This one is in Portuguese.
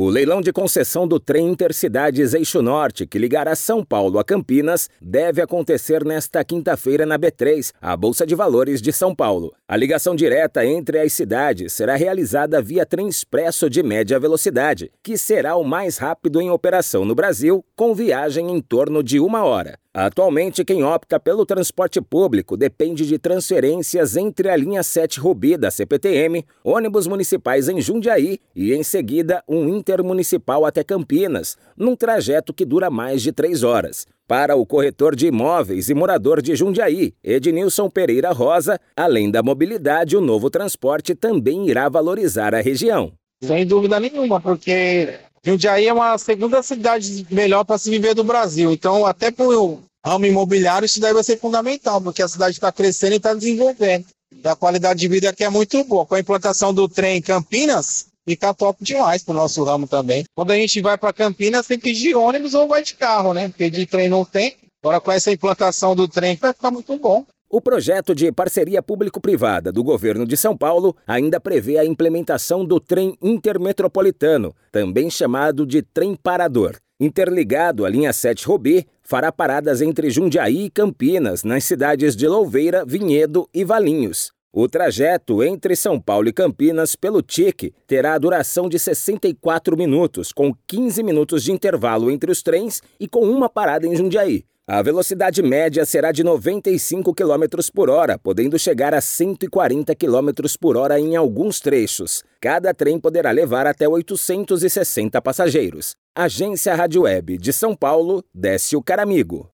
O leilão de concessão do trem Intercidades Eixo Norte, que ligará São Paulo a Campinas, deve acontecer nesta quinta-feira na B3, a Bolsa de Valores de São Paulo. A ligação direta entre as cidades será realizada via trem expresso de média velocidade, que será o mais rápido em operação no Brasil, com viagem em torno de uma hora. Atualmente, quem opta pelo transporte público depende de transferências entre a linha 7 Rubi da CPTM, ônibus municipais em Jundiaí e, em seguida, um intermunicipal até Campinas, num trajeto que dura mais de três horas. Para o corretor de imóveis e morador de Jundiaí, Ednilson Pereira Rosa, além da mobilidade, o novo transporte também irá valorizar a região. Sem dúvida nenhuma, porque Jundiaí é uma segunda cidade melhor para se viver do Brasil. Então, até o ramo imobiliário, isso daí vai ser fundamental, porque a cidade está crescendo e está desenvolvendo. E a qualidade de vida aqui é muito boa. Com a implantação do trem em Campinas, fica top demais para o nosso ramo também. Quando a gente vai para Campinas, tem que ir de ônibus ou vai de carro, né? Porque de trem não tem. Agora, com essa implantação do trem, vai ficar muito bom. O projeto de parceria público-privada do governo de São Paulo ainda prevê a implementação do trem intermetropolitano, também chamado de trem parador. Interligado à linha 7 Robi, fará paradas entre Jundiaí e Campinas, nas cidades de Louveira, Vinhedo e Valinhos. O trajeto entre São Paulo e Campinas pelo TIC terá duração de 64 minutos, com 15 minutos de intervalo entre os trens e com uma parada em Jundiaí. A velocidade média será de 95 km por hora, podendo chegar a 140 km por hora em alguns trechos. Cada trem poderá levar até 860 passageiros. Agência Rádio Web de São Paulo, Décio Caramigo.